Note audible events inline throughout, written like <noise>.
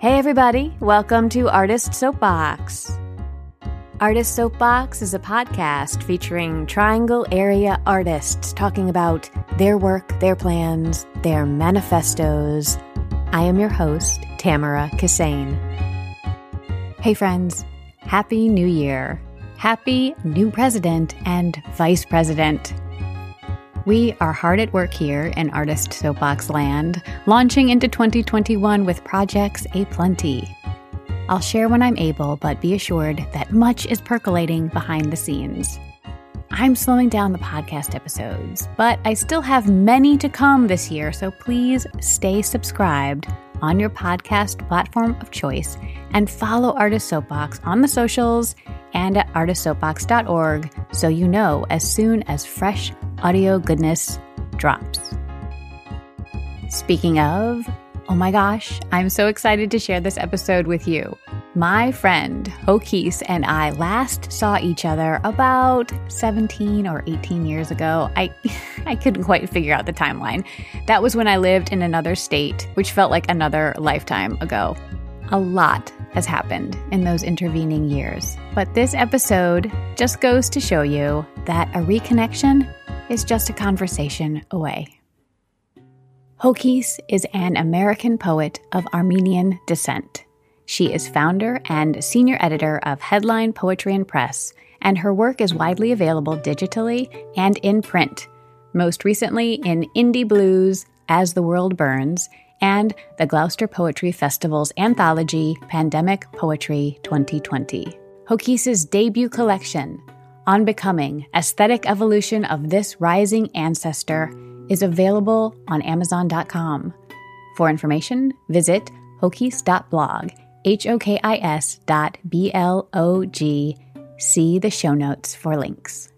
Hey, everybody, welcome to Artist Soapbox. Artist Soapbox is a podcast featuring Triangle area artists talking about their work, their plans, their manifestos. I am your host, Tamara Kissane. Hey, friends, Happy New Year. Happy new president and vice president. We are hard at work here in Artist Soapbox Land, launching into 2021 with projects a plenty. I'll share when I'm able, but be assured that much is percolating behind the scenes. I'm slowing down the podcast episodes, but I still have many to come this year, so please stay subscribed on your podcast platform of choice and follow Artist Soapbox on the socials and at artistsoapbox.org so you know as soon as fresh audio goodness drops. Speaking of, Oh my gosh, I'm so excited to share this episode with you. My friend Hokis and I last saw each other about 17 or 18 years ago. I <laughs> I couldn't quite figure out the timeline. That was when I lived in another state, which felt like another lifetime ago. A lot has happened in those intervening years. But this episode just goes to show you that a reconnection is just a conversation away. Hokis is an American poet of Armenian descent. She is founder and senior editor of Headline Poetry and Press, and her work is widely available digitally and in print, most recently in Indie Blues, As the World Burns, and the Gloucester Poetry Festival's anthology, Pandemic Poetry 2020. Hokis's debut collection, On Becoming Aesthetic Evolution of This Rising Ancestor, is available on Amazon.com. For information, visit hokis.blog, H O K I S dot B L O G. See the show notes for links.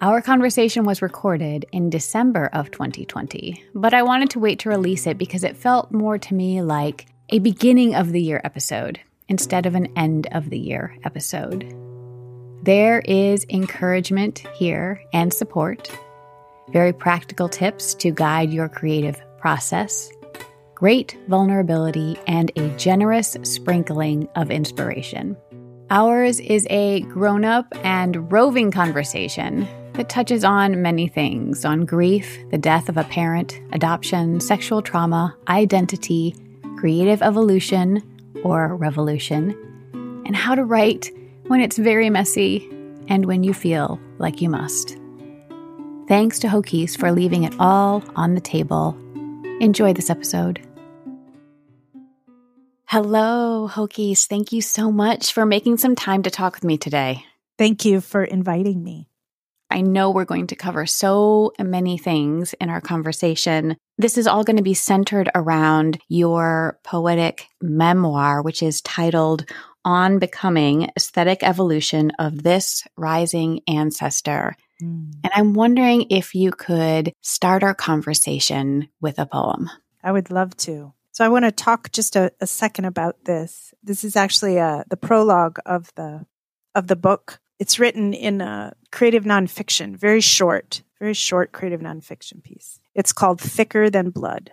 Our conversation was recorded in December of 2020, but I wanted to wait to release it because it felt more to me like a beginning of the year episode instead of an end of the year episode. There is encouragement here and support very practical tips to guide your creative process, great vulnerability, and a generous sprinkling of inspiration. Ours is a grown up and roving conversation that touches on many things on grief, the death of a parent, adoption, sexual trauma, identity, creative evolution or revolution, and how to write when it's very messy and when you feel like you must. Thanks to Hokis for leaving it all on the table. Enjoy this episode. Hello, Hokis. Thank you so much for making some time to talk with me today. Thank you for inviting me. I know we're going to cover so many things in our conversation. This is all going to be centered around your poetic memoir, which is titled On Becoming Aesthetic Evolution of This Rising Ancestor. Mm. And I'm wondering if you could start our conversation with a poem. I would love to. So I want to talk just a, a second about this. This is actually uh, the prologue of the of the book. It's written in a creative nonfiction, very short, very short creative nonfiction piece. It's called Thicker Than Blood.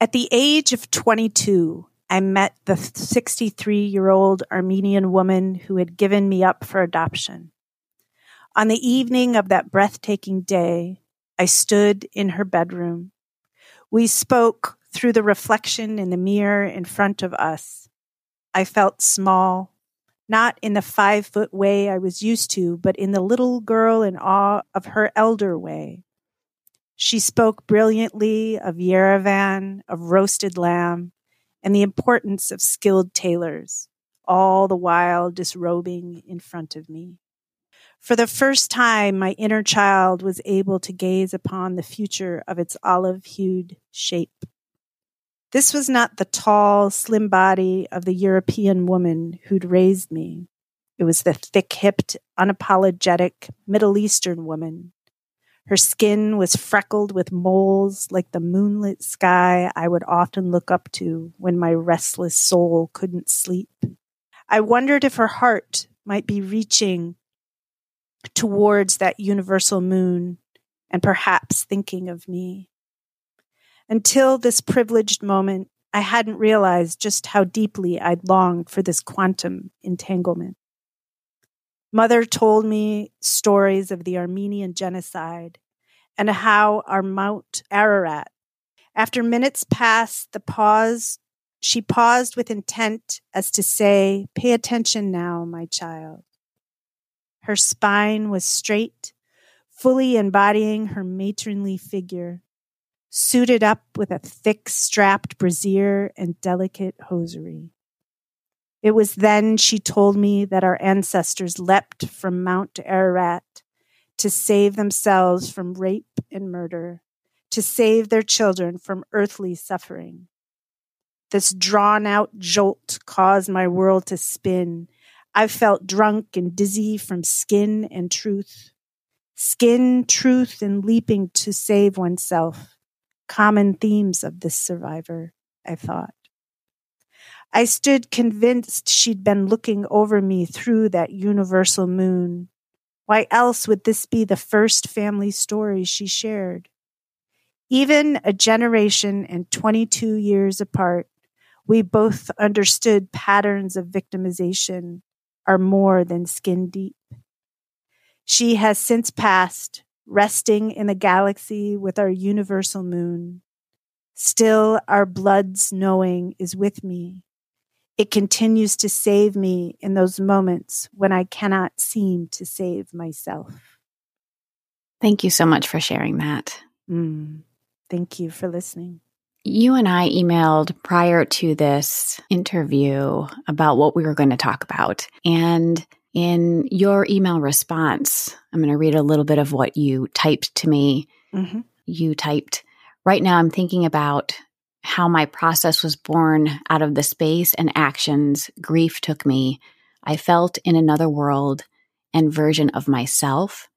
At the age of 22, I met the 63 year old Armenian woman who had given me up for adoption. On the evening of that breathtaking day, I stood in her bedroom. We spoke through the reflection in the mirror in front of us. I felt small, not in the five foot way I was used to, but in the little girl in awe of her elder way. She spoke brilliantly of Yerevan, of roasted lamb, and the importance of skilled tailors, all the while disrobing in front of me. For the first time, my inner child was able to gaze upon the future of its olive hued shape. This was not the tall, slim body of the European woman who'd raised me. It was the thick hipped, unapologetic Middle Eastern woman. Her skin was freckled with moles like the moonlit sky I would often look up to when my restless soul couldn't sleep. I wondered if her heart might be reaching towards that universal moon and perhaps thinking of me. Until this privileged moment, I hadn't realized just how deeply I'd longed for this quantum entanglement. Mother told me stories of the Armenian genocide and how our Mount Ararat. After minutes passed, the pause, she paused with intent as to say, Pay attention now, my child. Her spine was straight, fully embodying her matronly figure, suited up with a thick strapped brassiere and delicate hosiery. It was then she told me that our ancestors leapt from Mount Ararat to save themselves from rape and murder, to save their children from earthly suffering. This drawn out jolt caused my world to spin. I felt drunk and dizzy from skin and truth. Skin, truth, and leaping to save oneself. Common themes of this survivor, I thought. I stood convinced she'd been looking over me through that universal moon, why else would this be the first family story she shared? Even a generation and 22 years apart, we both understood patterns of victimization are more than skin deep. She has since passed, resting in the galaxy with our universal moon. Still, our blood's knowing is with me, it continues to save me in those moments when I cannot seem to save myself. Thank you so much for sharing that. Mm, thank you for listening. You and I emailed prior to this interview about what we were going to talk about. And in your email response, I'm going to read a little bit of what you typed to me. Mm-hmm. You typed, Right now, I'm thinking about how my process was born out of the space and actions grief took me, I felt in another world and version of myself.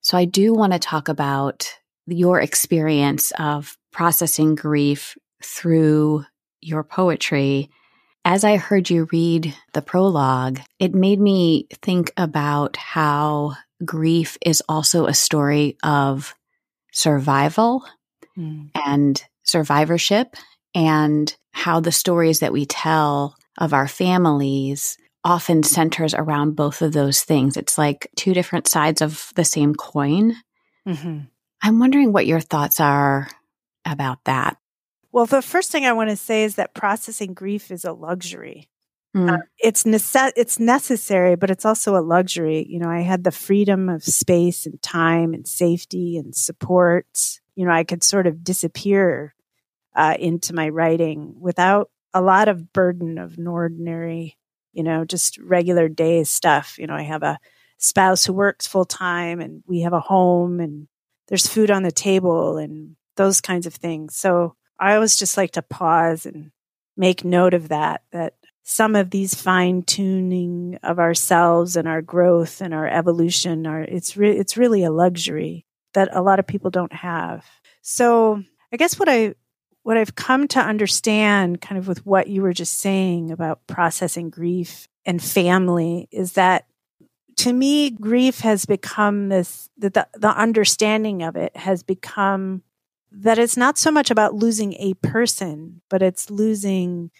So I do want to talk about your experience of processing grief through your poetry. As I heard you read the prologue, it made me think about how grief is also a story of survival mm. and survivorship and how the stories that we tell of our families often centers around both of those things. It's like two different sides of the same coin. Mm-hmm. I'm wondering what your thoughts are about that. Well, the first thing I want to say is that processing grief is a luxury. Mm. Uh, it's nece- it's necessary, but it's also a luxury. You know, I had the freedom of space and time and safety and support. You know, I could sort of disappear uh, into my writing without a lot of burden of an ordinary, you know, just regular day stuff. You know, I have a spouse who works full time and we have a home and there's food on the table and those kinds of things. So I always just like to pause and make note of that, that some of these fine tuning of ourselves and our growth and our evolution are, it's, re- it's really a luxury that a lot of people don't have. So I guess what I what I've come to understand, kind of with what you were just saying about processing grief and family, is that to me, grief has become this, the, the understanding of it has become that it's not so much about losing a person, but it's losing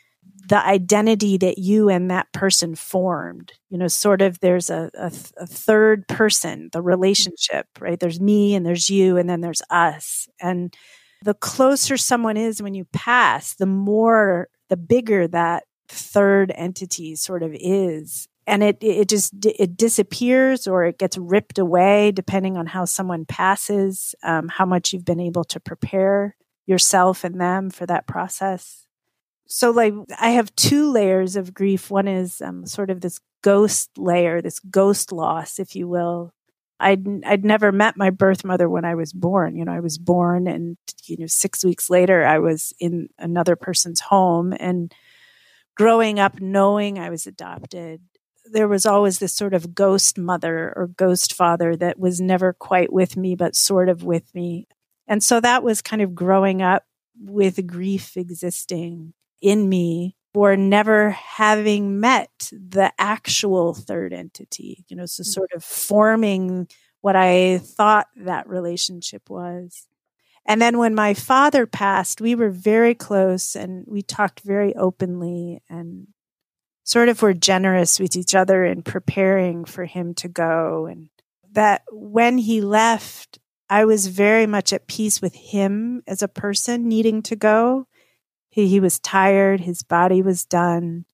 the identity that you and that person formed. You know, sort of there's a, a, a, third person, the relationship, right? There's me and there's you, and then there's us. And the closer someone is when you pass, the more, the bigger that third entity sort of is. And it, it just, it disappears or it gets ripped away depending on how someone passes, um, how much you've been able to prepare yourself and them for that process. So, like, I have two layers of grief. One is um, sort of this ghost layer, this ghost loss, if you will, I'd I'd never met my birth mother when I was born. You know, I was born, and you know, six weeks later, I was in another person's home. And growing up, knowing I was adopted, there was always this sort of ghost mother or ghost father that was never quite with me, but sort of with me. And so that was kind of growing up with grief existing in me or never having met the actual third entity, you know, so mm. sort of forming what I thought that relationship was. And then when my father passed, we were very close and we talked very openly and sort of were generous with each other in preparing for him to go. And that when he left, I was very much at peace with him as a person needing to go. He, he was tired. His body was done.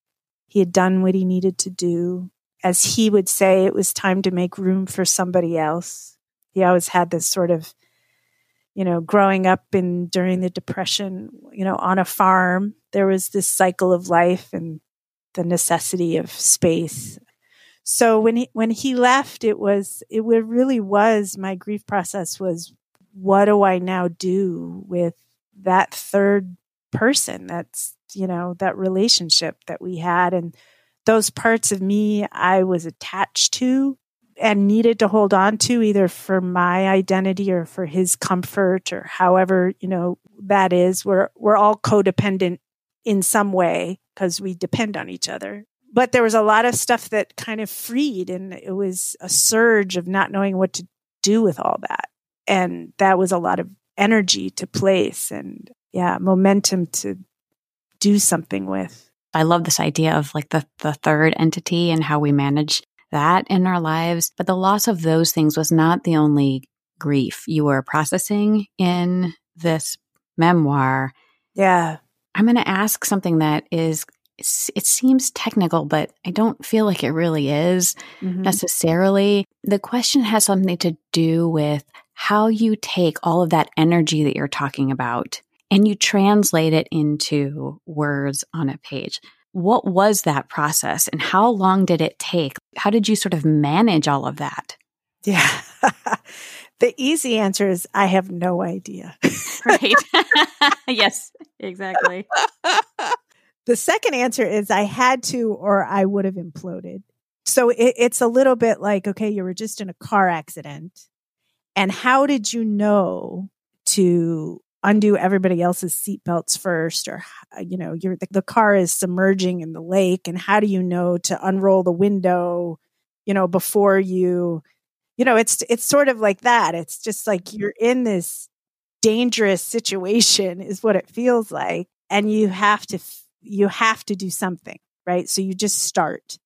He had done what he needed to do. As he would say, it was time to make room for somebody else. He always had this sort of you know, growing up in during the depression, you know, on a farm, there was this cycle of life and the necessity of space. So when he when he left, it was it really was my grief process was what do I now do with that third person that's you know that relationship that we had and those parts of me I was attached to and needed to hold on to either for my identity or for his comfort or however you know that is we're we're all codependent in some way because we depend on each other but there was a lot of stuff that kind of freed and it was a surge of not knowing what to do with all that and that was a lot of energy to place and yeah momentum to do something with I love this idea of like the the third entity and how we manage that in our lives. But the loss of those things was not the only grief you were processing in this memoir. Yeah. I'm going to ask something that is, it seems technical, but I don't feel like it really is mm-hmm. necessarily. The question has something to do with how you take all of that energy that you're talking about and you translate it into words on a page. What was that process and how long did it take? How did you sort of manage all of that? Yeah. <laughs> the easy answer is I have no idea. right. <laughs> <laughs> yes, exactly. the second answer is I had to or I would have imploded. So it, it's a little bit like, okay, you were just in a car accident. And how did you know to undo everybody else's seatbelts first or you know you're the, the, car is submerging in the lake and how do you know to unroll the window you know before you you know it's it's sort of like that. It's just like you're in this dangerous situation is what it feels like and you have to you have to do something right? So you just start.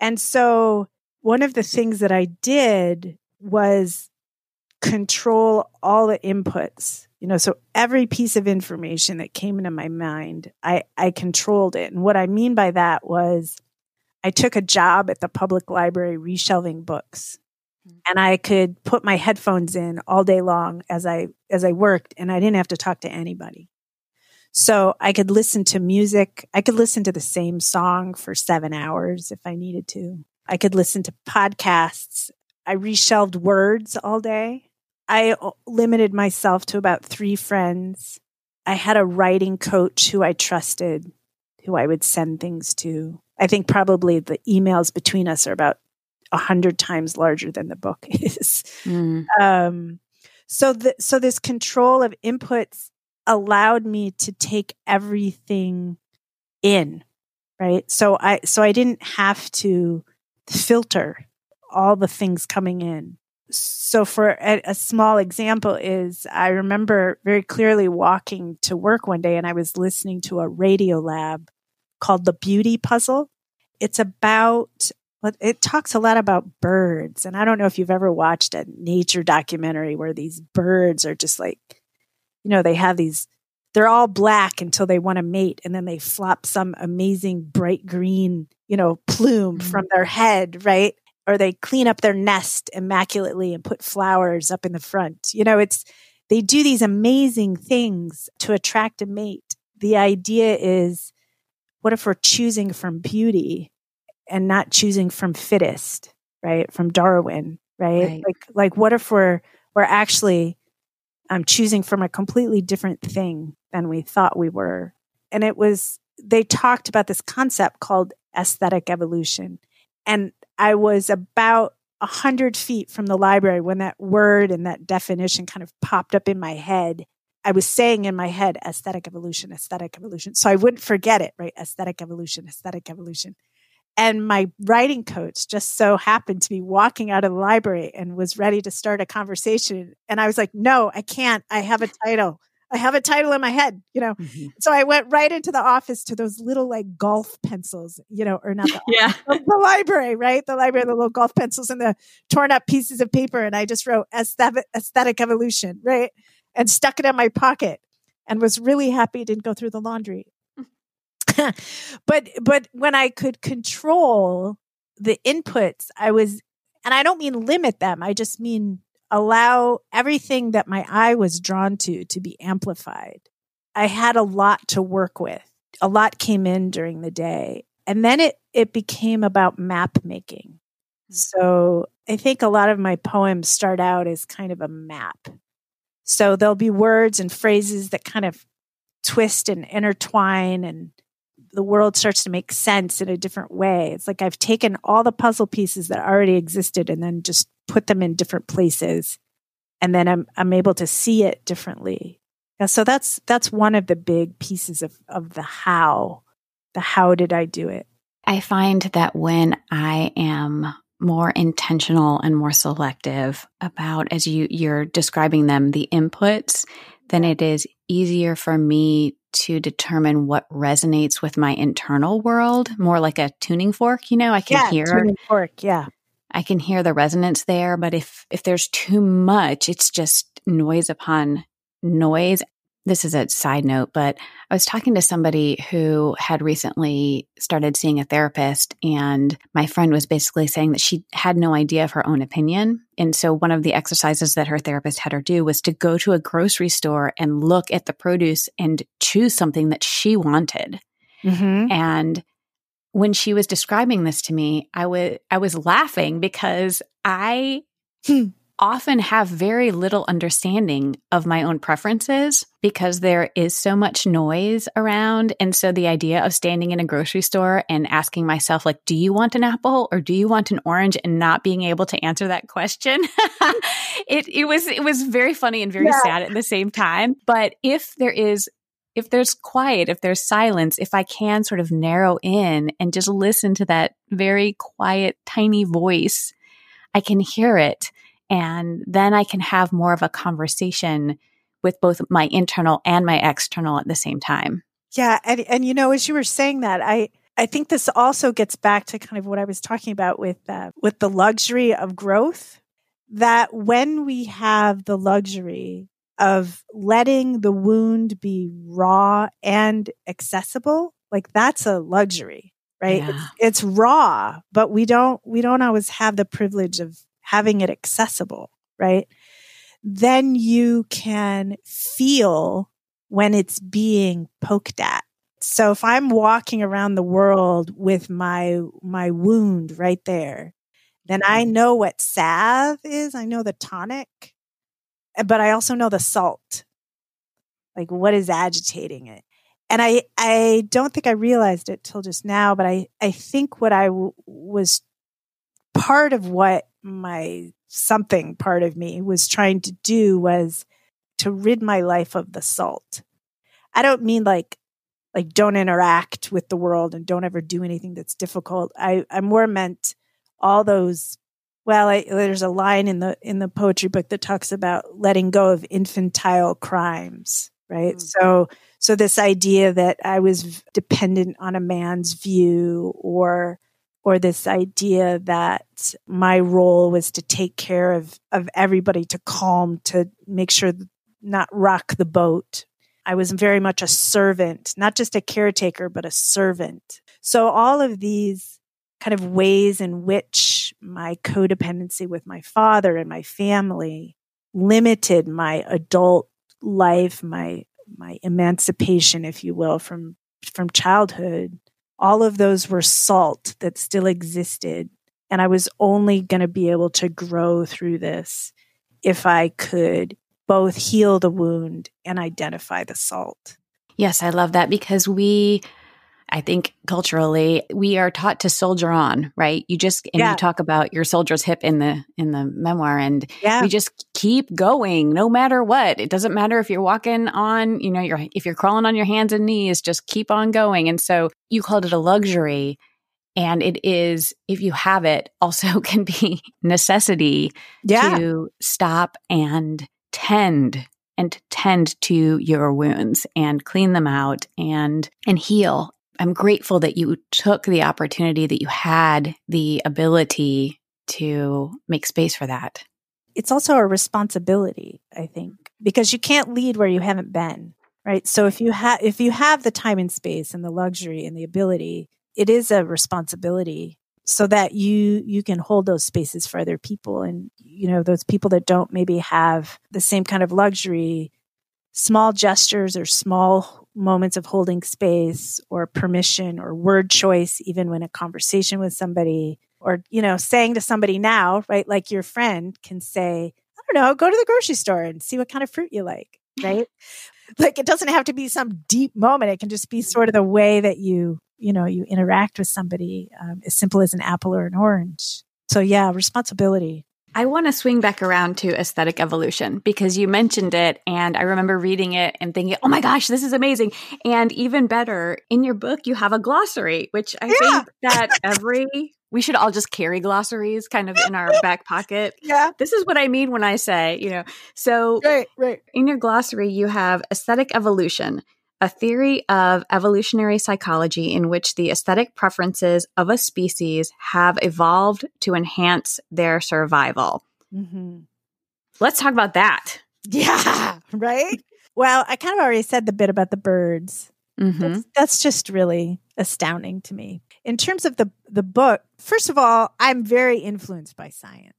And so one of the things that i did was control all the inputs you know so every piece of information that came into my mind i i controlled it. And what i mean by that was i took a job at the public library reshelving books. mm-hmm. Mm-hmm. and i could put my headphones in all day long as i as i worked and i didn't have to talk to anybody. So i could listen to music. I could listen to the same song for 7 hours if i needed to. I could listen to podcasts. I reshelved words all day. I limited myself to about three friends. I had a writing coach who I trusted, who I would send things to. I think probably the emails between us are about a hundred times larger than the book <laughs> is. Mm. Um, so, the, so this control of inputs allowed me to take everything in, right? So I, so I didn't have to filter all the things coming in so for a, a, small example is i remember very clearly walking to work one day and i was listening to a Radiolab called the beauty puzzle it's about it talks a lot about birds and i don't know if you've ever watched a nature documentary where these birds are just like you know they have these they're all black until they want to mate and then they flop some amazing bright green you know plume mm-hmm. from their head right or they clean up their nest immaculately and put flowers up in the front. You know, it's, they do these amazing things to attract a mate. The idea is, what if we're choosing from beauty and not choosing from fittest, right? From Darwin, right? right. Like, like what if we're, we're actually um, choosing from a completely different thing than we thought we were? And it was, they talked about this concept called aesthetic evolution. And I was about a hundred feet from the library when that word and that definition kind of popped up in my head. I was saying in my head, aesthetic evolution, aesthetic evolution. So I wouldn't forget it, right? Aesthetic evolution, aesthetic evolution. And my writing coach just so happened to be walking out of the library and was ready to start a conversation. And I was like, no, I can't. I have a title. I have a title in my head, you know. Mm-hmm. So I went right into the office to those little like golf pencils, you know, or not the, <laughs> yeah. the, the library, right? The library, the little golf pencils and the torn up pieces of paper. And I just wrote aesthetic, aesthetic evolution, right? And stuck it in my pocket and was really happy it didn't go through the laundry. <laughs> but but when I could control the inputs, I was and I don't mean limit them. I just mean allow everything that my eye was drawn to to be amplified. I had a lot to work with. A lot came in during the day. And then it it became about map making. Hmm. So I think a lot of my poems start out as kind of a map. So there'll be words and phrases that kind of twist and intertwine and the world starts to make sense in a different way. It's like I've taken all the puzzle pieces that already existed and then just put them in different places. And then I'm I'm able to see it differently. Yeah, so that's that's one of the big pieces of, of the how. The how did I do it? I find that when I am more intentional and more selective about as you you're describing them the inputs then it is easier for me to determine what resonates with my internal world, more like a tuning fork, you know, I can yeah, hear tuning fork, yeah. I can hear the resonance there, but if if there's too much, it's just noise upon noise this is a side note, but I was talking to somebody who had recently started seeing a therapist, and my friend was basically saying that she had no idea of her own opinion. And so, one of the exercises that her therapist had her do was to go to a grocery store and look at the produce and choose something that she wanted. Mm-hmm. And when she was describing this to me, I was I was laughing because I hmm often have very little understanding of my own preferences because there is so much noise around. And so the idea of standing in a grocery store and asking myself, like, do you want an apple or do you want an orange? And not being able to answer that question. <laughs> it, it was, it was very funny and very yeah. sad at the same time. But if there is if there's quiet, if there's silence, if I can sort of narrow in and just listen to that very quiet, tiny voice, I can hear it. And then I can have more of a conversation with both my internal and my external at the same time. Yeah. And, and you know, as you were saying that, I, I think this also gets back to kind of what I was talking about with, uh, with the luxury of growth that when we have the luxury of letting the wound be raw and accessible, like that's a luxury, right? Yeah. It's, it's raw, but we don't, we don't always have the privilege of having it accessible, right? Then you can feel when it's being poked at. So if I'm walking around the world with my my wound right there, then I mm-hmm. know what salve is. I know the tonic, but I also know the salt. Like what is agitating it? And I I don't think I realized it till just now, but I I think what I w- was part of what my something part of me was trying to do was to rid my life of the salt. I don't mean like like don't interact with the world and don't ever do anything that's difficult. I I more meant all those well, I, there's a line in the in the poetry book that talks about letting go of infantile crimes, right? Mm. So so this idea that I was dependent on a man's view or or this idea that my role was to take care of, of everybody, to calm, to make sure not rock the boat. I was very much a servant, not just a caretaker, but a servant. So all of these kind of ways in which my codependency with my father and my family limited my adult life, my my emancipation, if you will, from from childhood all of those were salt that still existed. And I was only going to be able to grow through this if I could both heal the wound and identify the salt. Yes, I love that because we I think culturally we are taught to soldier on, right? You just and yeah. you talk about your soldier's hip in the in the memoir and yeah. we just keep going no matter what. It doesn't matter if you're walking on, you know, you're if you're crawling on your hands and knees, just keep on going. And so you called it a luxury And it is, if you have it, <laughs> also can be necessity Yeah. to stop and tend and tend to your wounds and clean them out and and heal. I'm grateful that you took the opportunity that you had the ability to make space for that. it's also a responsibility, I think, because you can't lead where you haven't been, right? So if you have if you have the time and space and the luxury and the ability, it is a responsibility so that you you can hold those spaces for other people and you know those people that don't maybe have the same kind of luxury small gestures or small moments of holding space or permission or word choice even when a conversation with somebody or you know saying to somebody now right like your friend can say i don't know go to the grocery store and see what kind of fruit you like right? <laughs> Like it doesn't have to be some deep moment. It can just be sort of the way that you you know you interact with somebody um, as simple as an apple or an orange. So yeah responsibility I want to swing back around to aesthetic evolution because you mentioned it and I remember reading it and thinking, "Oh my gosh, this is amazing." And even better, in your book you have a glossary, which I Yeah. think that every we should all just carry glossaries kind of in our <laughs> back pocket. yeah This is what I mean when I say, you know. So right right in your glossary, you have aesthetic evolution, a theory of evolutionary psychology in which the aesthetic preferences of a species have evolved to enhance their survival. hmm Let's talk about that. yeah <laughs> right well i kind of already said the bit about the birds Mhm. That's, that's just really astounding to me. In terms of the the book, first of all, I'm very influenced by science.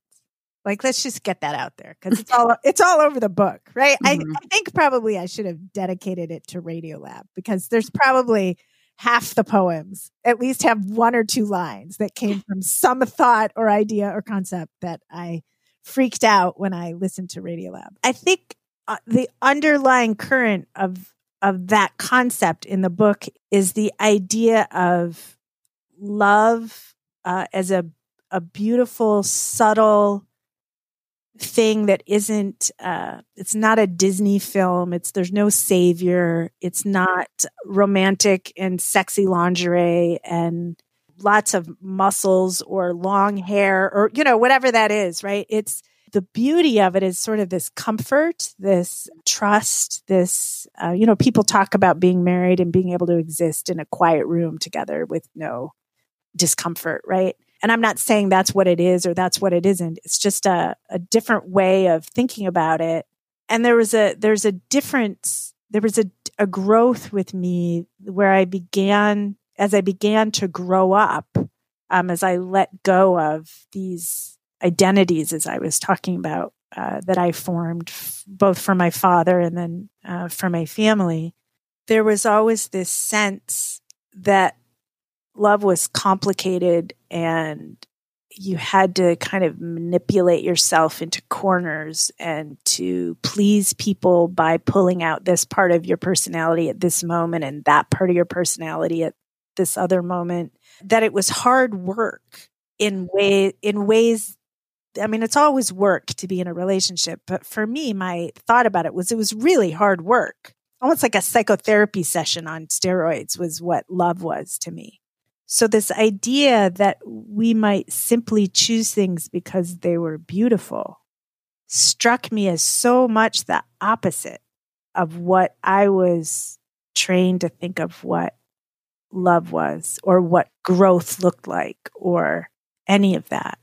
Like, let's just get that out there because it's <laughs> all it's all over the book, right? I, Mhm. I think probably I should have dedicated it to Radiolab because there's probably half the poems at least have one or two lines that came from some thought or idea or concept that I freaked out when I listened to Radiolab. I think uh, the underlying current of of that concept in the book is the idea of love uh, as a a beautiful, subtle thing that isn't uh, it's not a disney film. It's there's no savior. It's not romantic and sexy lingerie and lots of muscles or long hair or you know whatever that is right? It's the beauty of it is sort of this comfort this trust this uh, you know people talk about being married and being able to exist in a quiet room together with no discomfort right and I'm not saying that's what it is or that's what it isn't. It's just a, a different way of thinking about it. And there was a there's a difference. There was a, a growth with me where I began as I began to grow up, um, as I let go of these identities, as I was talking about, uh, that I formed f- both for my father and then uh, for my family. There was always this sense that love was complicated and you had to kind of manipulate yourself into corners and to please people by pulling out this part of your personality at this moment and that part of your personality at this other moment that it was hard work in way in ways I mean it's always work to be in a relationship but for me my thought about it was it was really hard work. Almost like a psychotherapy session on steroids was what love was to me so, this idea that we might simply choose things because they were beautiful struck me as so much the opposite of what I was trained to think of what love was or what growth looked like or any of that.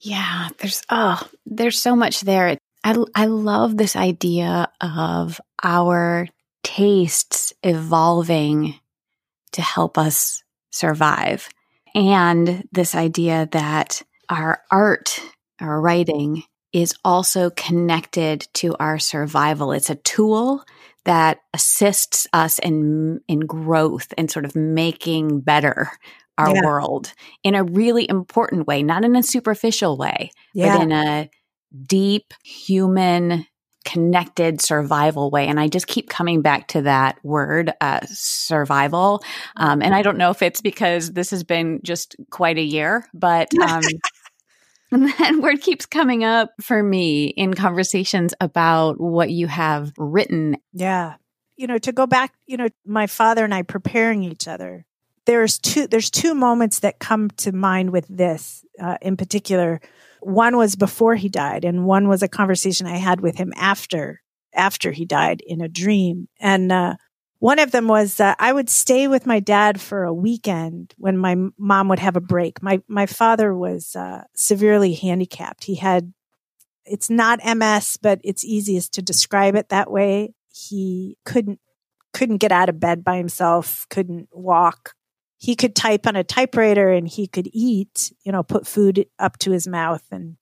Yeah, there's oh, there's so much there. I I love this idea of our tastes evolving to help us survive. And this idea that our art, our writing is also connected to our survival. It's a tool that assists us in in growth and sort of making better our Yeah. world in a really important way, not in a superficial way, but in a deep human connected survival way and i just keep coming back to that word uh, survival um, and i don't know if it's because this has been just quite a year but <laughs> um, and that word keeps coming up for me in conversations about what you have written Yeah. You know, to go back, you know, my father and I preparing each other. there's two there's two moments that come to mind with this uh, in particular. One was before he died, and one was a conversation I had with him after after he died in a dream. And uh, one of them was that I would stay with my dad for a weekend when my mom would have a break. My my father was uh, severely handicapped. He had it's not MS, but it's easiest to describe it that way. He couldn't couldn't get out of bed by himself, couldn't walk. He could type on a typewriter and he could eat, you know, put food up to his mouth and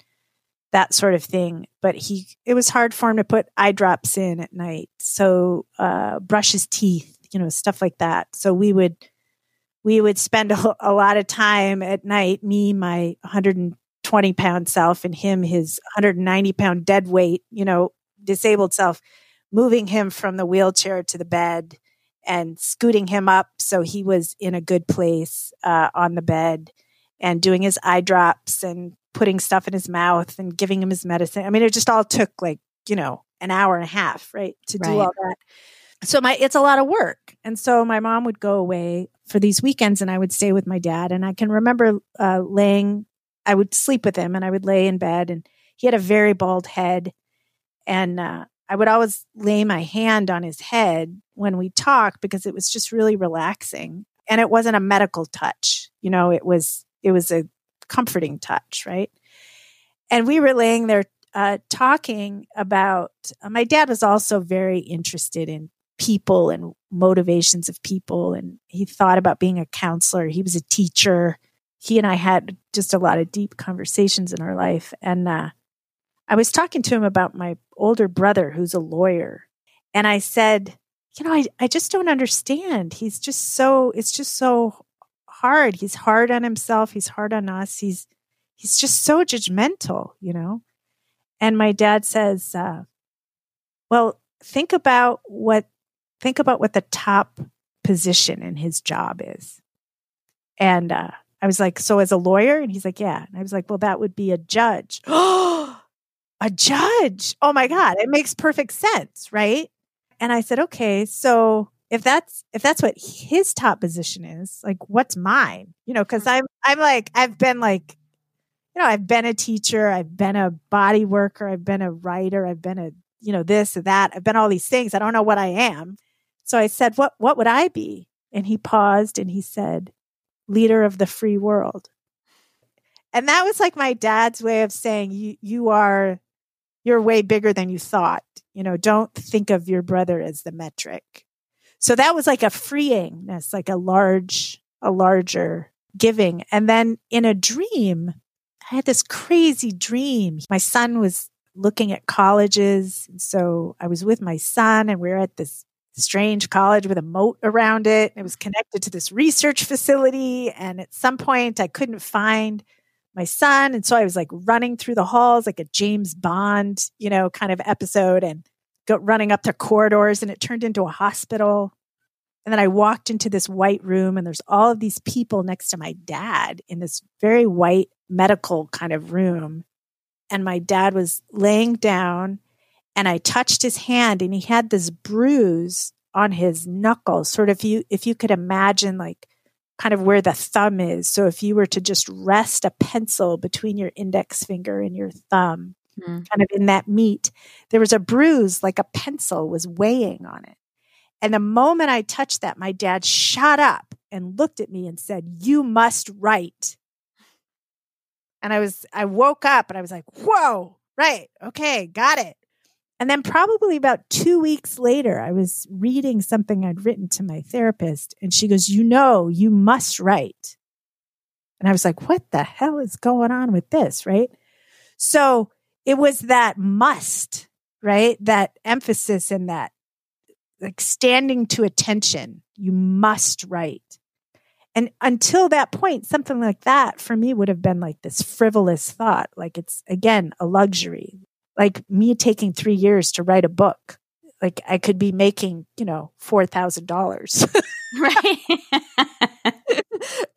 that sort of thing. But he, it was hard for him to put eye drops in at night. So, uh, brush his teeth, you know, stuff like that. So we would, we would spend <laughs> a, a lot of time at night, me, my 120 pound self and him, his 190 pound dead weight, you know, disabled self, moving him from the wheelchair to the bed and scooting him up so he was in a good place uh, on the bed and doing his eye drops and putting stuff in his mouth and giving him his medicine. I mean, it just all took like, you know, an hour and a half, right, to right. do all that. So my it's a lot of work. And so my mom would go away for these weekends and I would stay with my dad and I can remember uh, laying I would sleep with him and I would lay in bed and he had a very bald head and uh, I would always lay my hand on his head when we talked because it was just really relaxing and it wasn't a medical touch. You know, it was it was a comforting touch, right? And we were laying there uh, talking about. Uh, my dad was also very interested in people and motivations of people, and he thought about being a counselor. He was a teacher. He and I had just a lot of deep conversations in our life, and uh, I was talking to him about my older brother, who's a lawyer, and I said, you know, I, I just don't understand. He's just so, it's just so hard. He's hard on himself. He's hard on us. He's he's just so judgmental, you know. And my dad says, uh, "Well, think about what think about what the top position in his job is." And uh, I was like, "So as a lawyer?" And he's like, "Yeah." And I was like, "Well, that would be a judge." <gasps> <gasps> <gasps> a judge. Oh my god, it makes perfect sense, right? And I said, "Okay, so." if that's if that's what his top position is like what's mine you know because mm-hmm. i'm i'm like i've been like you know i've been a teacher i've been a body worker i've been a writer i've been a you know this or that i've been all these things i don't know what i am so i said what what would i be and he paused and he said leader of the free world and that was like my dad's way of saying you you are you're way bigger than you thought you know don't think of your brother as the metric so that was like a freeingness, like a large, a larger giving. And then in a dream, I had this crazy dream. My son was looking at colleges. So I was with my son and we're at this strange college with a moat around it. It was connected to this research facility. And at some point I couldn't find my son. And so I was like running through the halls like a James Bond, you know, kind of episode and go running up the corridors and it turned into a hospital. And then I walked into this white room and there's all of these people next to my dad in this very white medical kind of room. And my dad was laying down and I touched his hand and he had this bruise on his knuckle. Sort of you if you could imagine like kind of where the thumb is. So if you were to just rest a pencil between your index finger and your thumb, mm. kind of in that meat, there was a bruise like a pencil was weighing on it. And the moment I touched that, my dad shot up and looked at me and said, You must write. And I was, I woke up and I was like, Whoa, right. Okay, got it. And then, probably about two weeks later, I was reading something I'd written to my therapist, and she goes, You know, you must write. And I was like, What the hell is going on with this? Right. So it was that must, right? That emphasis and that like standing to attention. You must write. And until that point, something like that for me would have been like this frivolous thought. Like it's again a luxury. Like me taking three years to write a book. Like I could be making, you know, four thousand dollars. right.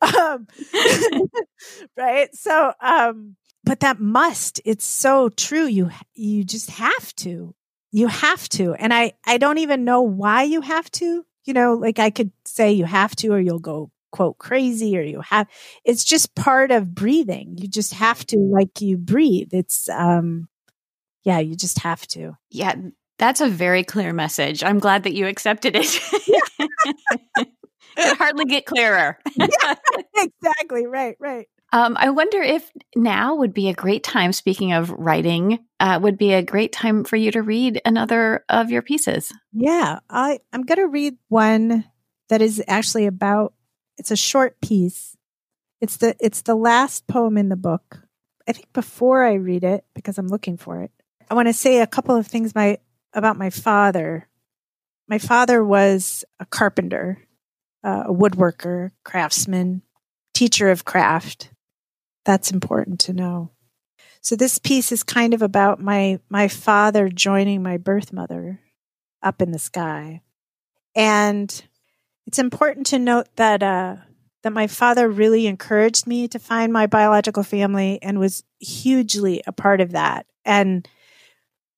<laughs> um, <laughs> right. So um but that must, it's so true. You you just have to you have to. And I, I don't even know why you have to. You know, like I could say you have to or you'll go quote crazy or you have it's just part of breathing you just have to like you breathe it's um yeah you just have to. Yeah that's a very clear message. I'm glad that you accepted it. It <laughs> could hardly get clearer. <laughs> Yeah, exactly. Right right. Um, I wonder if now would be a great time, speaking of writing, uh, would be a great time for you to read another of your pieces. Yeah, I, I'm going to read one that is actually about, it's a short piece. It's the, it's the last poem in the book. I think before I read it, because I'm looking for it, I want to say a couple of things my, about my father. My father was a carpenter, uh, a woodworker, craftsman, teacher of craft that's important to know. So this piece is kind of about my my father joining my birth mother up in the sky. And it's important to note that uh, that my father really encouraged me to find my biological family and was hugely a part of that and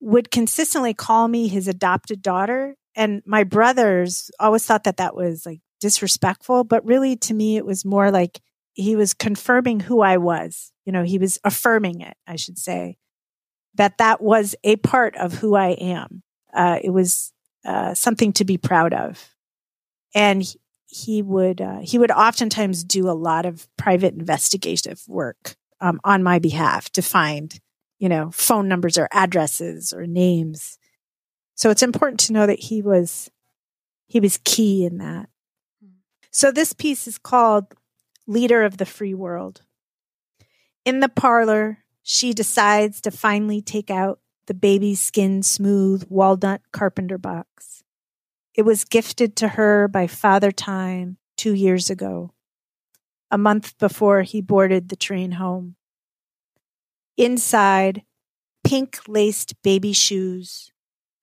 would consistently call me his adopted daughter and my brothers always thought that that was like disrespectful but really to me it was more like he was confirming who I was. You know, he was affirming it, I should say, that that was a part of who I am. Uh, it was uh, something to be proud of. And he, he would uh, he would oftentimes do a lot of private investigative work um, on my behalf to find you know phone numbers or addresses or names. So it's important to know that he was he was key in that. So this piece is called leader of the free world. In the parlor, she decides to finally take out the baby skin smooth walnut carpenter box. It was gifted to her by Father Time two years ago, a month before he boarded the train home. Inside, pink laced baby shoes,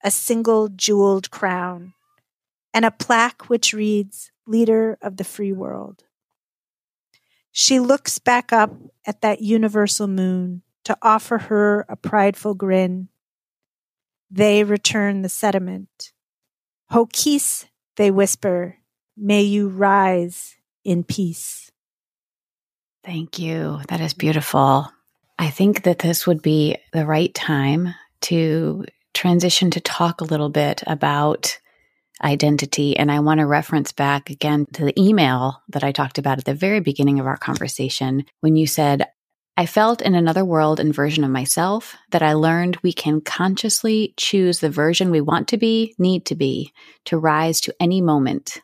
a single jeweled crown, and a plaque which reads, Leader of the Free World. She looks back up at that universal moon to offer her a prideful grin. They return the sediment. Hokis, they whisper, may you rise in peace. Thank you. That is beautiful. I think that this would be the right time to transition to talk a little bit about identity. And I want to reference back again to the email that I talked about at the very beginning of our conversation when you said, I felt in another world and version of myself that I learned we can consciously choose the version we want to be, need to be, to rise to any moment.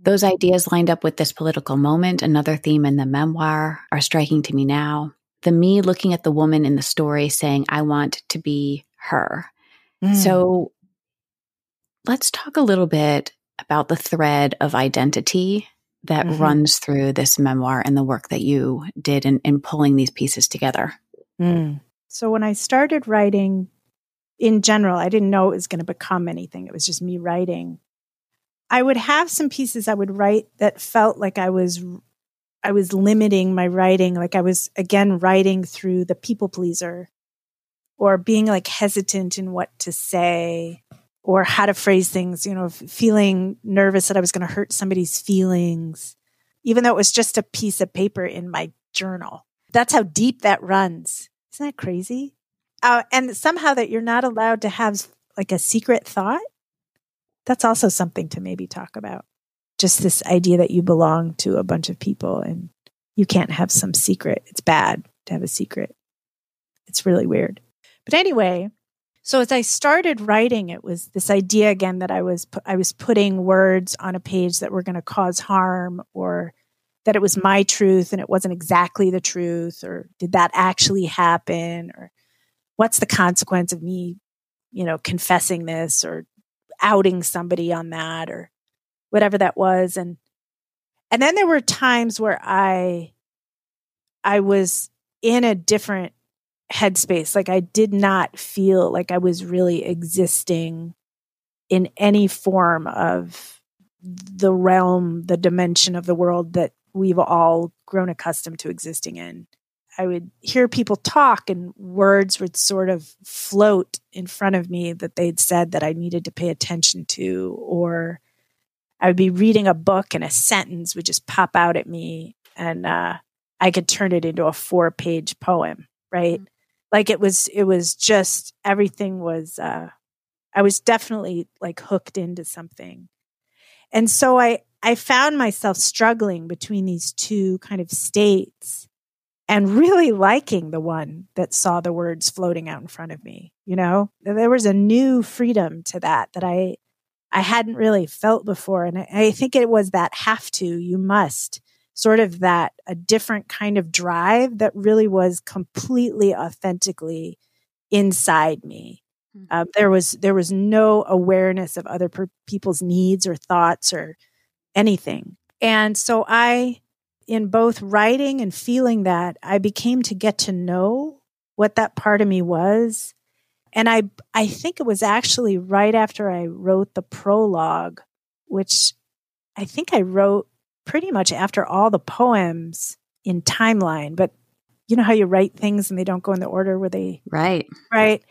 Those ideas lined up with this political moment, another theme in the memoir, are striking to me now. The me looking at the woman in the story saying, I want to be her. Mm. So let's talk a little bit about the thread of identity that mm-hmm. runs through this memoir and the work that you did in, in pulling these pieces together. Mm. So, when I started writing in general, I didn't know it was going to become anything. It was just me writing. I would have some pieces I would write that felt like I was I was limiting my writing, like I was again writing through the people pleaser or being like hesitant in what to say or how to phrase things, you know, feeling nervous that I was going to hurt somebody's feelings, even though it was just a piece of paper in my journal. That's how deep that runs. Isn't that crazy? Uh, and somehow that you're not allowed to have like a secret thought. That's also something to maybe talk about. Just this idea that you belong to a bunch of people and you can't have some secret. It's bad to have a secret. It's really weird. But anyway, so as I started writing, it was this idea again that I was I was putting words on a page that were going to cause harm, or that it was my truth and it wasn't exactly the truth, or did that actually happen, or what's the consequence of me, you know, confessing this or outing somebody on that, or whatever that was, and and then there were times where I I was in a different headspace. Like I did not feel like I was really existing in any form of the realm, the dimension of the world that we've all grown accustomed to existing in. I would hear people talk and words would sort of float in front of me that they'd said that I needed to pay attention to, or I would be reading a book and a sentence would just pop out at me and uh, I could turn it into a four page poem, right? Mm-hmm. Like it was, it was just everything was, uh, I was definitely like hooked into something. And so I, I found myself struggling between these two kind of states and really liking the one that saw the words floating out in front of me. You know, there was a new freedom to that that I, I hadn't really felt before. And I, I think it was that have to, you must sort of that a different kind of drive that really was completely authentically inside me. Mm-hmm. Uh, there was there was no awareness of other per- people's needs or thoughts or anything, and so I, in both writing and feeling that, I became to get to know what that part of me was, and I I think it was actually right after I wrote the prologue, which I think I wrote pretty much after all the poems in timeline, but you know how you write things and they don't go in the order where they right. Right?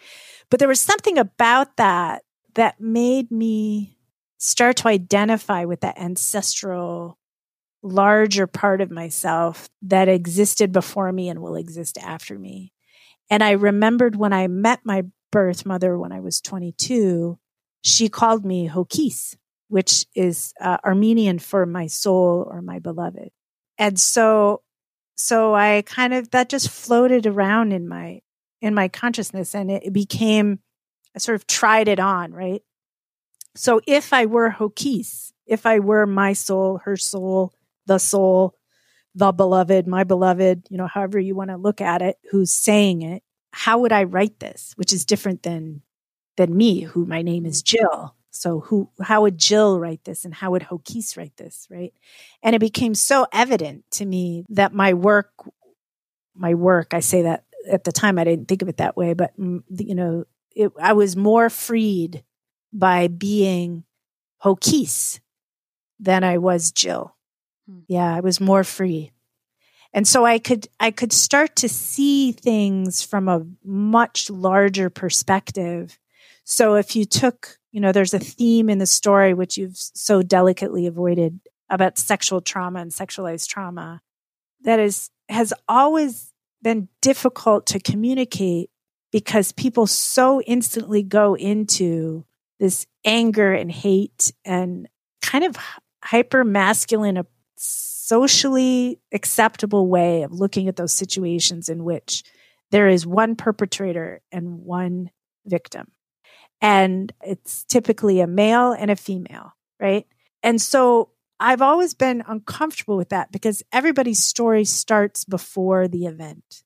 But there was something about that that made me start to identify with that ancestral larger part of myself that existed before me and will exist after me. And i remembered when i met my birth mother when i was 22 she called me hokis which is uh, Armenian for my soul or my beloved. And so, so I kind of, that just floated around in my, in my consciousness and it, became, I sort of tried it on, right? So if I were Hokis, if I were my soul, her soul, the soul, the beloved, my beloved, you know, however you want to look at it, who's saying it, how would I write this? Which is different than, than me, who my name is Jill. So who how would Jill write this and how would Hokis write this, right? And it became so evident to me that my work my work, I say that at the time I didn't think of it that way, but mm, you know, it, I was more freed by being Hokis than I was Jill. Hmm. Yeah, I was more free. And so I could I could start to see things from a much larger perspective. So if you took you know, there's a theme in the story which you've so delicately avoided about sexual trauma and sexualized trauma that is has always been difficult to communicate because people so instantly go into this anger and hate and kind of hyper masculine uh, a socially acceptable way of looking at those situations in which there is one perpetrator and one victim and it's typically a male and a female, right? And so I've always been uncomfortable with that because everybody's story starts before the event.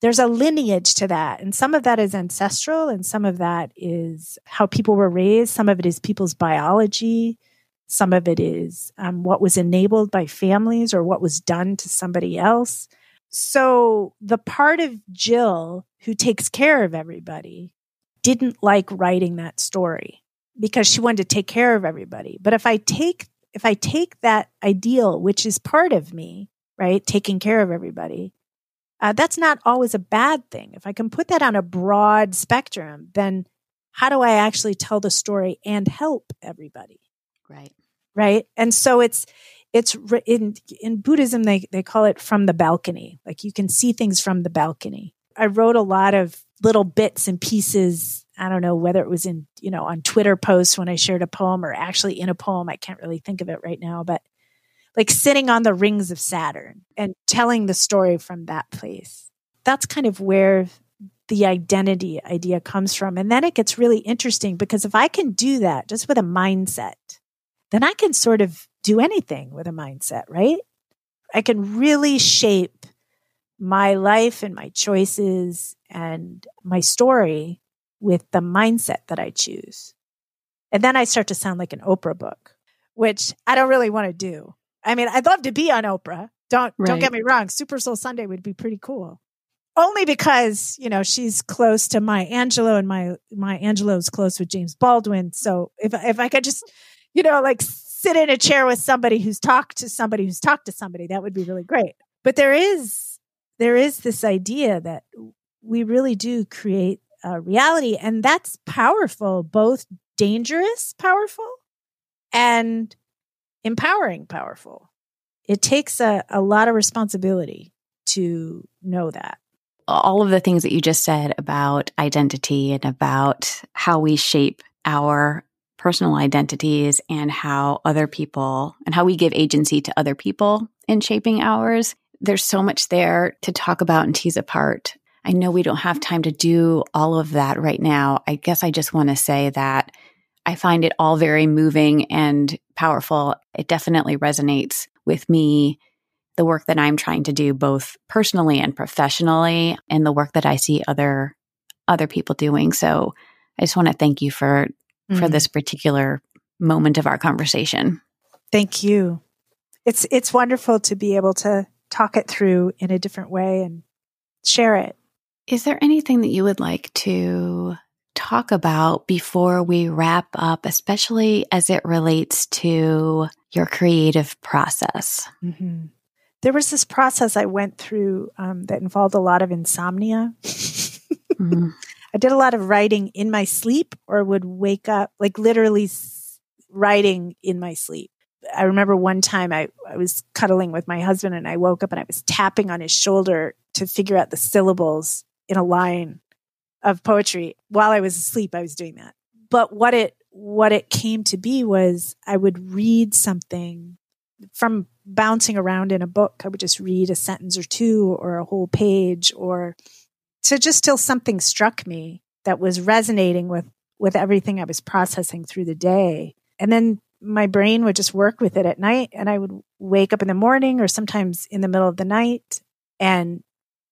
There's a lineage to that. And some of that is ancestral, and some of that is how people were raised. Some of it is people's biology. Some of it is um, what was enabled by families or what was done to somebody else. So the part of Jill who takes care of everybody didn't like writing that story because she wanted to take care of everybody. But if I take if I take that ideal, which is part of me, right, taking care of everybody, uh, that's not always a bad thing. If I can put that on a broad spectrum, then how do I actually tell the story and help everybody? Right. Right. And so it's it's in in Buddhism they they call it from the balcony. Like you can see things from the balcony. I wrote a lot of little bits and pieces. I don't know whether it was in, you know, on Twitter posts when I shared a poem or actually in a poem. I can't really think of it right now, but like sitting on the rings of Saturn and telling the story from that place. That's kind of where the identity idea comes from. And then it gets really interesting because if I can do that just with a mindset, then I can sort of do anything with a mindset, right? I can really shape my life and my choices and my story with the mindset that I choose. And then I start to sound like an Oprah book, which I don't really want to do. I mean, I'd love to be on Oprah. Don't right. don't get me wrong. Super Soul Sunday would be pretty cool. Only because, you know, she's close to Maya Angelou and my Maya Angelou's close with James Baldwin. So if if I could just, you know, like sit in a chair with somebody who's talked to somebody who's talked to somebody, that would be really great. But there is there is this idea that we really do create a reality. And that's powerful, both dangerous, powerful, and empowering powerful. It takes a, a lot of responsibility to know that. All of the things that you just said about identity and about how we shape our personal identities and how other people and how we give agency to other people in shaping ours. There's so much there to talk about and tease apart. I know we don't have time to do all of that right now. I guess I just want to say that I find it all very moving and powerful. It definitely resonates with me, the work that I'm trying to do both personally and professionally and the work that I see other other people doing. So I just want to thank you for mm. for this particular moment of our conversation. Thank you. It's it's wonderful to be able to talk it through in a different way and share it. Is there anything that you would like to talk about before we wrap up, especially as it relates to your creative process? Mm-hmm. There was this process I went through um, that involved a lot of insomnia. mm-hmm. <laughs> I did a lot of writing in my sleep or would wake up, like literally writing in my sleep. I remember one time I, I was cuddling with my husband and I woke up and I was tapping on his shoulder to figure out the syllables in a line of poetry. While I was asleep, I was doing that. But what it what it came to be was I would read something from bouncing around in a book. I would just read a sentence or two or a whole page or so just till something struck me that was resonating with with everything I was processing through the day. And then my brain would just work with it at night and I would wake up in the morning or sometimes in the middle of the night and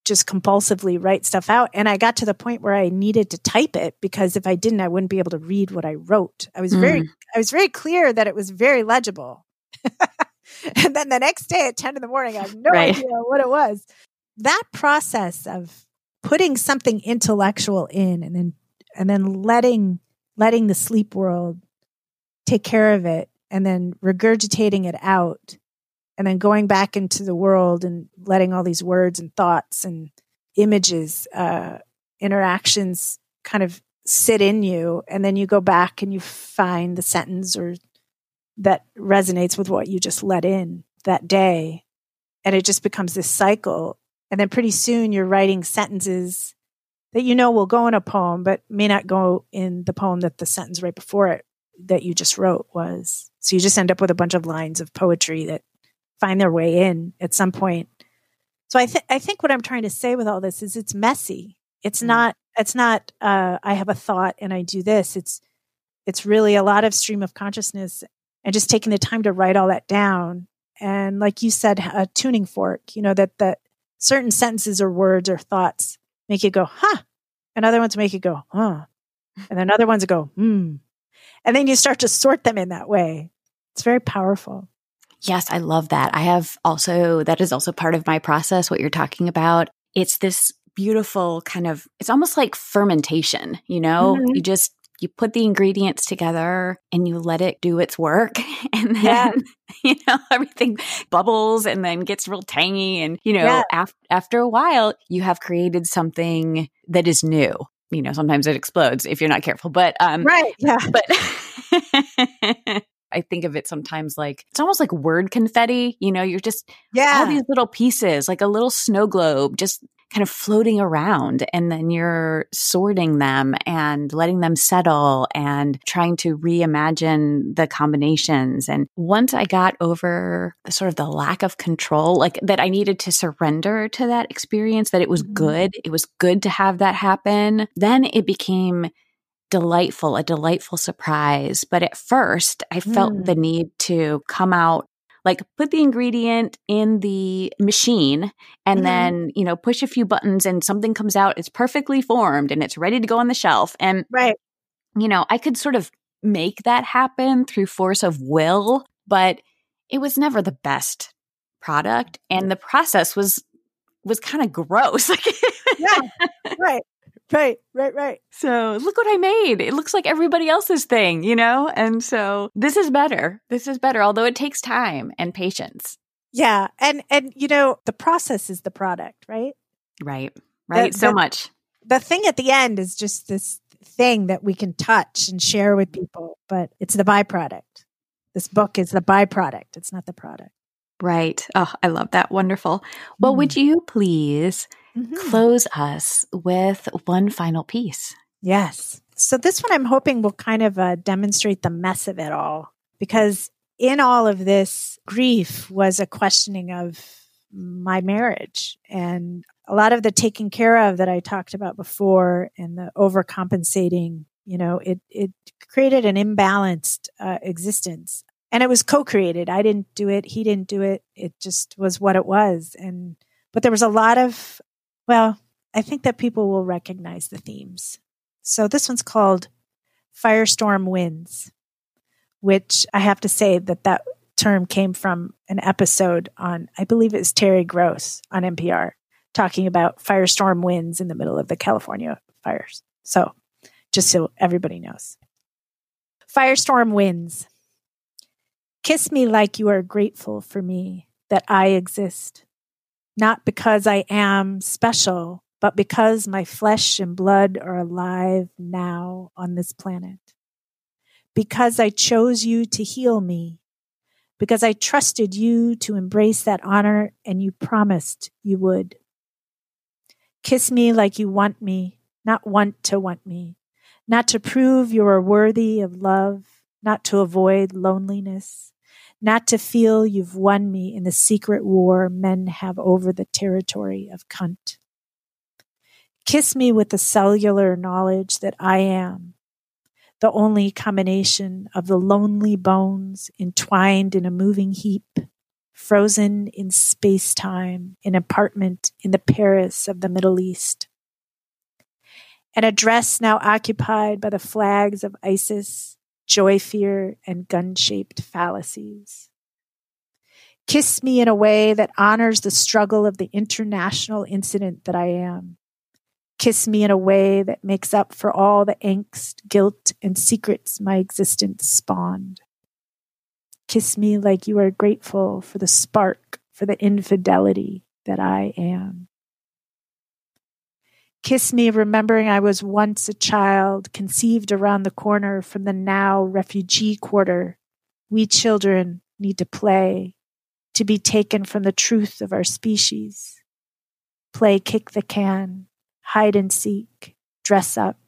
just compulsively write stuff out. And I got to the point where I needed to type it because if I didn't, I wouldn't be able to read what I wrote. I was mm. very, I was very clear that it was very legible. <laughs> and then the next day at 10 in the morning, I have no right. idea what it was. That process of putting something intellectual in and then and then letting letting the sleep world take care of it and then regurgitating it out and then going back into the world and letting all these words and thoughts and images uh, interactions kind of sit in you. And then you go back and you find the sentence or that resonates with what you just let in that day. And it just becomes this cycle and then pretty soon you're writing sentences that you know will go in a poem, but may not go in the poem that the sentence right before it that you just wrote was. So you just end up with a bunch of lines of poetry that find their way in at some point. So I think I think what I'm trying to say with all this is it's messy. It's mm. not it's not uh, I have a thought and I do this. It's it's really a lot of stream of consciousness and just taking the time to write all that down. And like you said, a tuning fork, you know, that that certain sentences or words or thoughts make you go, huh. And other ones make you go, huh. And then other ones go, hmm. And then you start to sort them in that way. It's very powerful. Yes, I love that. I have also, that is also part of my process, what you're talking about. It's this beautiful kind of, it's almost like fermentation, you know? Mm-hmm. You just you put the ingredients together and you let it do its work <laughs> and then yeah. <laughs> you know everything bubbles and then gets real tangy and you know yeah. af- after a while you have created something that is new you know sometimes it explodes if you're not careful but um right yeah <laughs> but I think of it sometimes like it's almost like word confetti. You know, you're just yeah. all these little pieces, like a little snow globe, just kind of floating around and then you're sorting them and letting them settle and trying to reimagine the combinations. And once I got over sort of the lack of control, like that I needed to surrender to that experience, that it was mm-hmm. good, it was good to have that happen, then it became delightful, a delightful surprise. But at first, I felt mm. the need to come out like put the ingredient in the machine and mm-hmm. then you know push a few buttons and something comes out it's perfectly formed and it's ready to go on the shelf. And right. you know i could sort of make that happen through force of will but it was never the best product and the process was was kind of gross <laughs> yeah right Right, right, right. So look what I made. It looks like everybody else's thing, you know? And so this is better. This is better, although it takes time and patience. Yeah. And, and, you know, the process is the product, right? Right, right. The, so the, much. The thing at the end is just this thing that we can touch and share with people, but it's the byproduct This book is the byproduct, it's not the product. Right. Oh, I love that. Wonderful. Well, mm. would you please mm-hmm. close us with one final piece? Yes. So, this one I'm hoping will kind of uh, demonstrate the mess of it all because in all of this, grief was a questioning of my marriage and a lot of the taking care of that I talked about before and the overcompensating, you know, it, it created an imbalanced uh, existence and it was co-created. I didn't do it. He didn't do it. It just was what it was. And, but there was a lot of, well, I think that people will recognize the themes. So this one's called Firestorm Winds, which I have to say that that term came from an episode on, I believe it's Terry Gross on NPR, talking about firestorm winds in the middle of the California fires. So, just so everybody knows. Firestorm winds. Kiss me like you are grateful for me that I exist, not because I am special, but because my flesh and blood are alive now on this planet. Because I chose you to heal me because I trusted you to embrace that honor and you promised you would. Kiss me like you want me, not want to want me, not to prove you are worthy of love, not to avoid loneliness, not to feel you've won me in the secret war men have over the territory of cunt. Kiss me with the cellular knowledge that I am, the only combination of the lonely bones entwined in a moving heap, frozen in space time, in apartment in the Paris of the Middle East. An address now occupied by the flags of ISIS, joy fear, and gun shaped fallacies. Kiss me in a way that honors the struggle of the international incident that I am Kiss me in a way that makes up for all the angst, guilt, and secrets my existence spawned. Kiss me like you are grateful for the spark, for the infidelity that I am. Kiss me, remembering I was once a child conceived around the corner from the now refugee quarter. We children need to play, to be taken from the truth of our species. Play kick the can, hide and seek, dress up,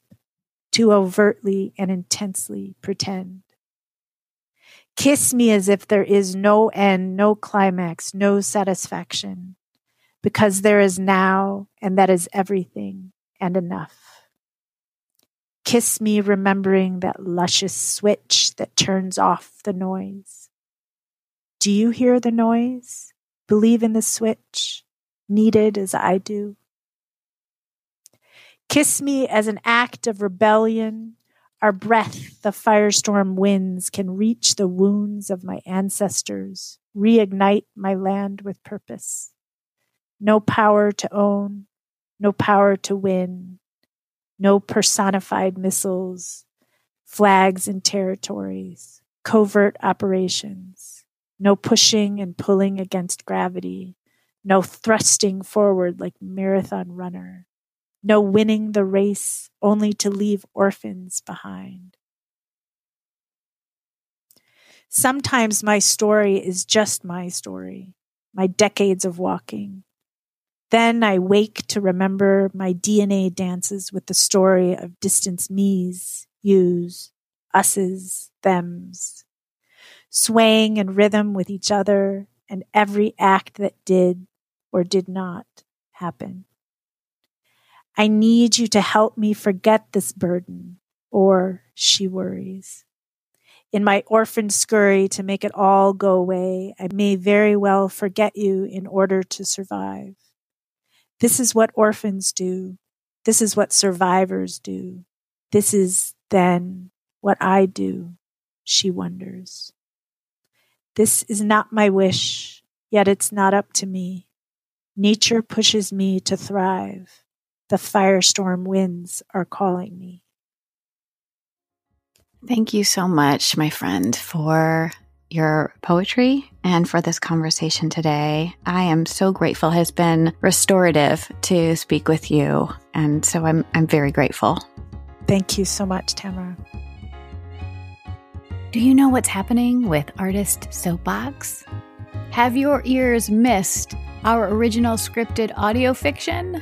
to overtly and intensely pretend. Kiss me as if there is no end, no climax, no satisfaction, because there is now, and that is everything and enough. Kiss me remembering that luscious switch that turns off the noise. Do you hear the noise? Believe in the switch, needed as I do. Kiss me as an act of rebellion. Our breath, the firestorm winds, can reach the wounds of my ancestors, reignite my land with purpose. No power to own, no power to win, no personified missiles, flags and territories, covert operations, no pushing and pulling against gravity, no thrusting forward like marathon runner no winning the race only to leave orphans behind. Sometimes my story is just my story, my decades of walking. Then I wake to remember my DNA dances with the story of distance me's, you's, us's, them's, swaying in rhythm with each other and every act that did or did not happen. I need you to help me forget this burden, or she worries. In my orphaned scurry to make it all go away, I may very well forget you in order to survive. This is what orphans do. This is what survivors do. This is then what I do, she wonders. This is not my wish, yet it's not up to me. Nature pushes me to thrive. The firestorm winds are calling me. Thank you so much, my friend, for your poetry and for this conversation today. I am so grateful. It has been restorative to speak with you. And so I'm I'm very grateful. Thank you so much, Tamara. Do you know what's happening with Artist Soapbox? Have your ears missed our original scripted audio fiction?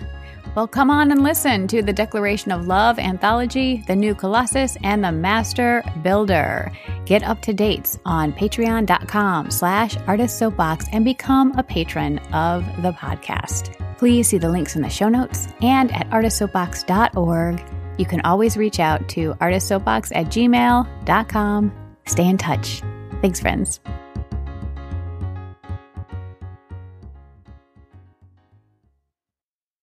Well, come on and listen to the Declaration of Love anthology, The New Colossus, and The Master Builder. Get up to dates on patreon.com slash artist soapbox and become a patron of the podcast. Please see the links in the show notes and at artistsoapbox.org. You can always reach out to artistsoapbox at gmail.com. Stay in touch. Thanks, friends.